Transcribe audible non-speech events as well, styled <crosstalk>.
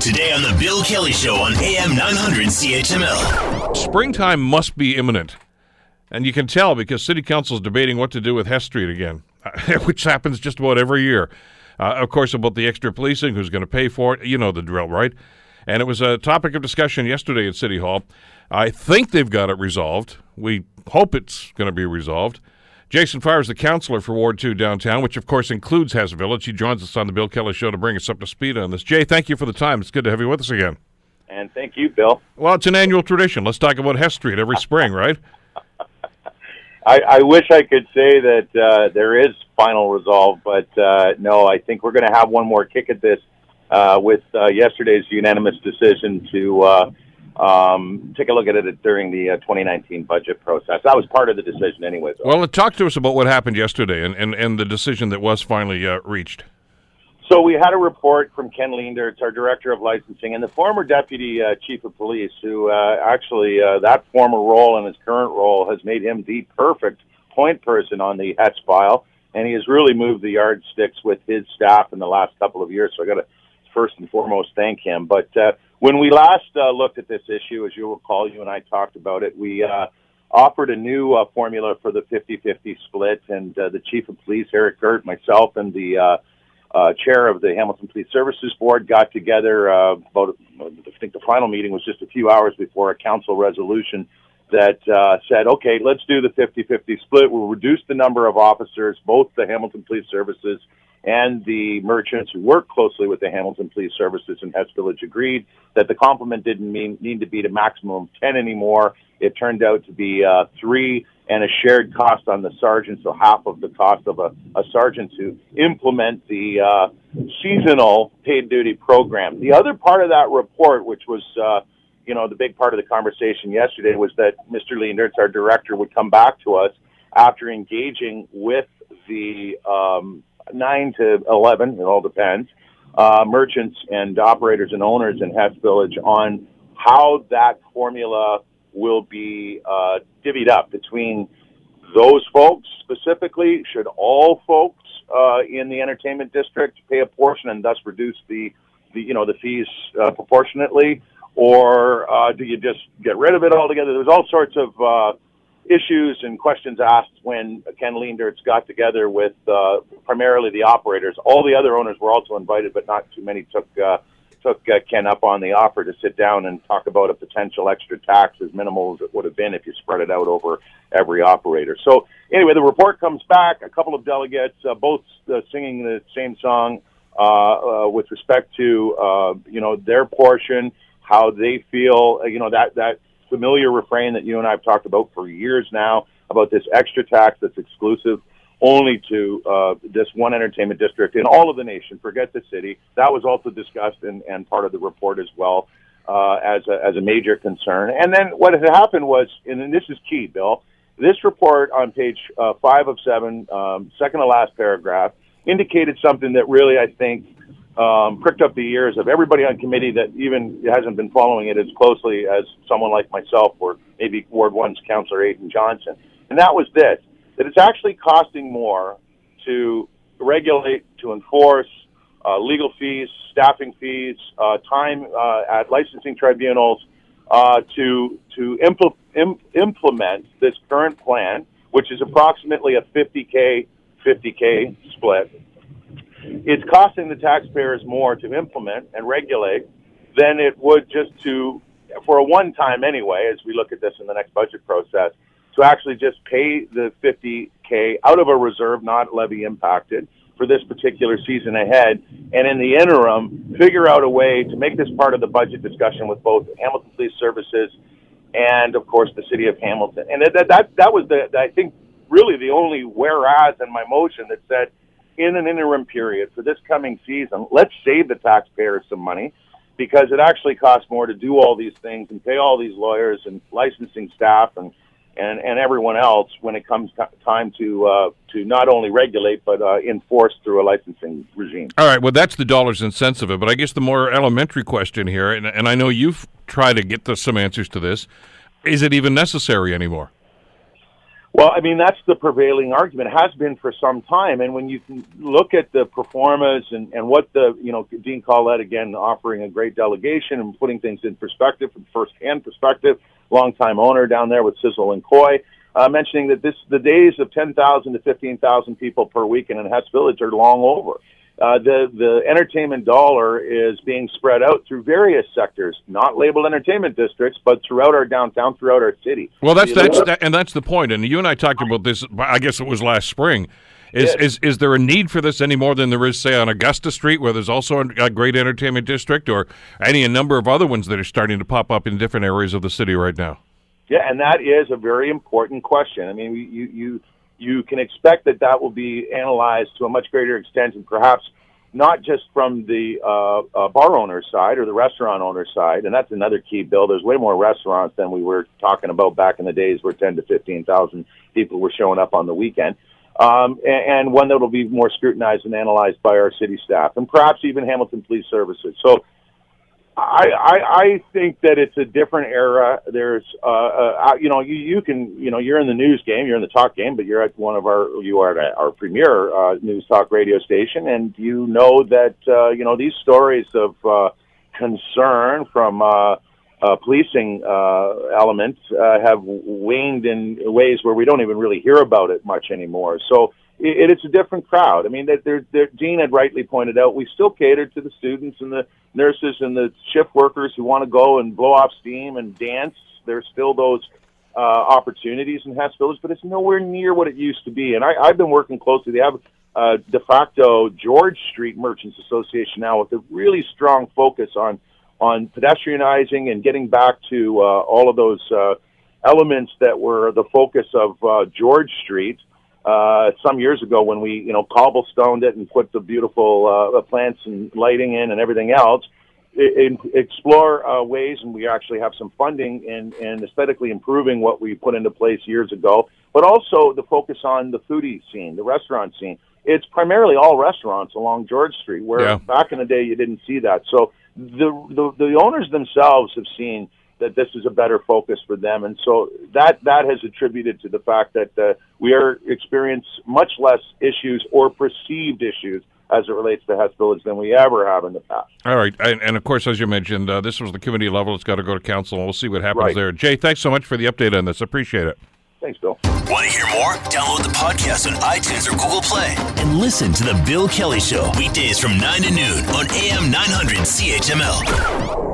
Today on The Bill Kelly Show on AM 900 CHML. Springtime must be imminent. And you can tell because City Council is debating what to do with Hess Street again, <laughs> which happens just about every year. Uh, of course, about the extra policing, who's going to pay for it. You know the drill, right? And it was a topic of discussion yesterday at City Hall. I think they've got it resolved. We hope it's going to be resolved. Jason Farr is the councillor for Ward 2 downtown, which of course includes Hess Village. He joins us on the Bill Kelly Show to bring us up to speed on this. Jay, thank you for the time. It's good to have you with us again. And thank you, Bill. Well, it's an annual tradition. Let's talk about Hess Street every spring, right? <laughs> I, I wish I could say that uh, there is final resolve, but uh, no, I think we're going to have one more kick at this uh, with uh, yesterday's unanimous decision to uh, um, take a look at it during the uh, 2019 budget process. That was part of the decision, anyways. Well, talk to us about what happened yesterday and, and, and the decision that was finally uh, reached. So we had a report from Ken Leendertz, our director of licensing, and the former deputy uh, chief of police, who uh, actually uh, that former role and his current role has made him the perfect point person on the Hess file, and he has really moved the yardsticks with his staff in the last couple of years. So I got to first and foremost thank him. But uh, when we last uh, looked at this issue, as you'll recall, you and I talked about it, we uh, offered a new uh, formula for the 50-50 split, and uh, the chief of police, Eric Girt, myself, and the uh, uh, chair of the Hamilton Police Services Board got together uh, about, I think the final meeting was just a few hours before a council resolution that uh, said, okay, let's do the 50-50 split. We'll reduce the number of officers, both the Hamilton Police Services and the merchants who work closely with the Hamilton Police Services and Hess Village agreed that the complement didn't mean, need to be to maximum 10 anymore. It turned out to be uh, three and a shared cost on the sergeant, so half of the cost of a, a sergeant to implement the uh, seasonal paid duty program. The other part of that report, which was uh, you know the big part of the conversation yesterday, was that Mr. Leendertz, our director, would come back to us after engaging with the um, nine to eleven, it all depends, uh, merchants and operators and owners in Hess Village on how that formula will be uh, divvied up between those folks specifically. Should all folks uh, in the entertainment district pay a portion and thus reduce the, the you know the fees uh, proportionately, or uh, do you just get rid of it altogether? There's all sorts of uh, issues and questions asked when Ken Leendertz got together with uh, primarily the operators. All the other owners were also invited, but not too many took uh, took uh, Ken up on the offer to sit down and talk about a potential extra tax as minimal as it would have been if you spread it out over every operator. So anyway, the report comes back. A couple of delegates, uh, both uh, singing the same song uh, uh, with respect to uh, you know their portion, how they feel. You know that that familiar refrain that you and I have talked about for years now about this extra tax that's exclusive only to uh, this one entertainment district in all of the nation. Forget the city. That was also discussed and, and part of the report as well uh, as a, as a major concern. And then what had happened was, and this is key, Bill. This report on page uh, five of seven, um, second to last paragraph, indicated something that really I think um, pricked up the ears of everybody on committee that even hasn't been following it as closely as someone like myself or maybe Ward One's Councillor Aidan Johnson. And that was this that it's actually costing more to regulate, to enforce uh, legal fees, staffing fees, uh, time uh, at licensing tribunals uh, to to impl- Im- implement this current plan, which is approximately a 50k 50k split. It's costing the taxpayers more to implement and regulate than it would just to for a one time anyway. As we look at this in the next budget process, to actually just pay the 50K out of a reserve, not levy impacted, for this particular season ahead. And in the interim, figure out a way to make this part of the budget discussion with both Hamilton Police Services and, of course, the city of Hamilton. And that, that, that was, the, I think, really the only whereas in my motion that said, in an interim period for this coming season, let's save the taxpayers some money because it actually costs more to do all these things and pay all these lawyers and licensing staff and and, and everyone else when it comes t- time to uh, to not only regulate but uh, enforce through a licensing regime. All right, well, that's the dollars and cents of it. But I guess the more elementary question here, and, and I know you've tried to get the, some answers to this, is it even necessary anymore? Well, I mean, that's the prevailing argument. It has been for some time. And when you look at the performance and, and what the, you know, Dean Collette, again, offering a great delegation and putting things in perspective from first-hand perspective, longtime owner down there with Sizzle and Koi, uh, mentioning that this the days of 10,000 to 15,000 people per weekend in Hess Village are long over. Uh, the the entertainment dollar is being spread out through various sectors, not labeled entertainment districts, but throughout our downtown, throughout our city. Well, that's that's that, and that's the point. And you and I talked about this. I guess it was last spring. Is, is is there a need for this any more than there is, say, on Augusta Street, where there's also a great entertainment district, or any a number of other ones that are starting to pop up in different areas of the city right now? Yeah, and that is a very important question. I mean, you you you can expect that that will be analyzed to a much greater extent and perhaps not just from the uh, uh, bar owner side or the restaurant owner side, and that's another key bill. There's way more restaurants than we were talking about back in the days where 10 to 15,000 people were showing up on the weekend. Um, and, and one that will be more scrutinized and analyzed by our city staff and perhaps even Hamilton Police Services. So I, I, I think that it's a different era. There's, uh, uh, you know, you, you can, you know, you're in the news game, you're in the talk game, but you're at one of our, you are at our premier uh, news talk radio station, and you know that, uh, you know, these stories of uh, concern from uh, uh, policing uh, elements uh, have waned in ways where we don't even really hear about it much anymore. So it, it's a different crowd. I mean, they're, they're, Dean had rightly pointed out, we still cater to the students and the nurses and the shift workers who want to go and blow off steam and dance. There's still those uh, opportunities in Hess Village, but it's nowhere near what it used to be. And I, I've been working closely. They have uh, de facto George Street Merchants Association now with a really strong focus on on pedestrianizing and getting back to uh, all of those uh, elements that were the focus of uh, George Street uh, some years ago when we, you know, cobblestoned it and put the beautiful uh, plants and lighting in and everything else. In, explore uh, ways, and we actually have some funding in, in aesthetically improving what we put into place years ago, but also the focus on the foodie scene, the restaurant scene. It's primarily all restaurants along George Street, where yeah. back in the day you didn't see that. So the, the the owners themselves have seen that this is a better focus for them. And so that that has attributed to the fact that uh, we are experience much less issues or perceived issues as it relates to Hess Village than we ever have in the past. All right, and, and of course, as you mentioned, uh, this was the committee level. It's got to go to council, and we'll see what happens right. there. Jay, thanks so much for the update on this. Appreciate it. Thanks, Bill. Want to hear more? Download the podcast on iTunes or Google Play and listen to the Bill Kelly Show weekdays from 9 to noon on AM 900 CHML.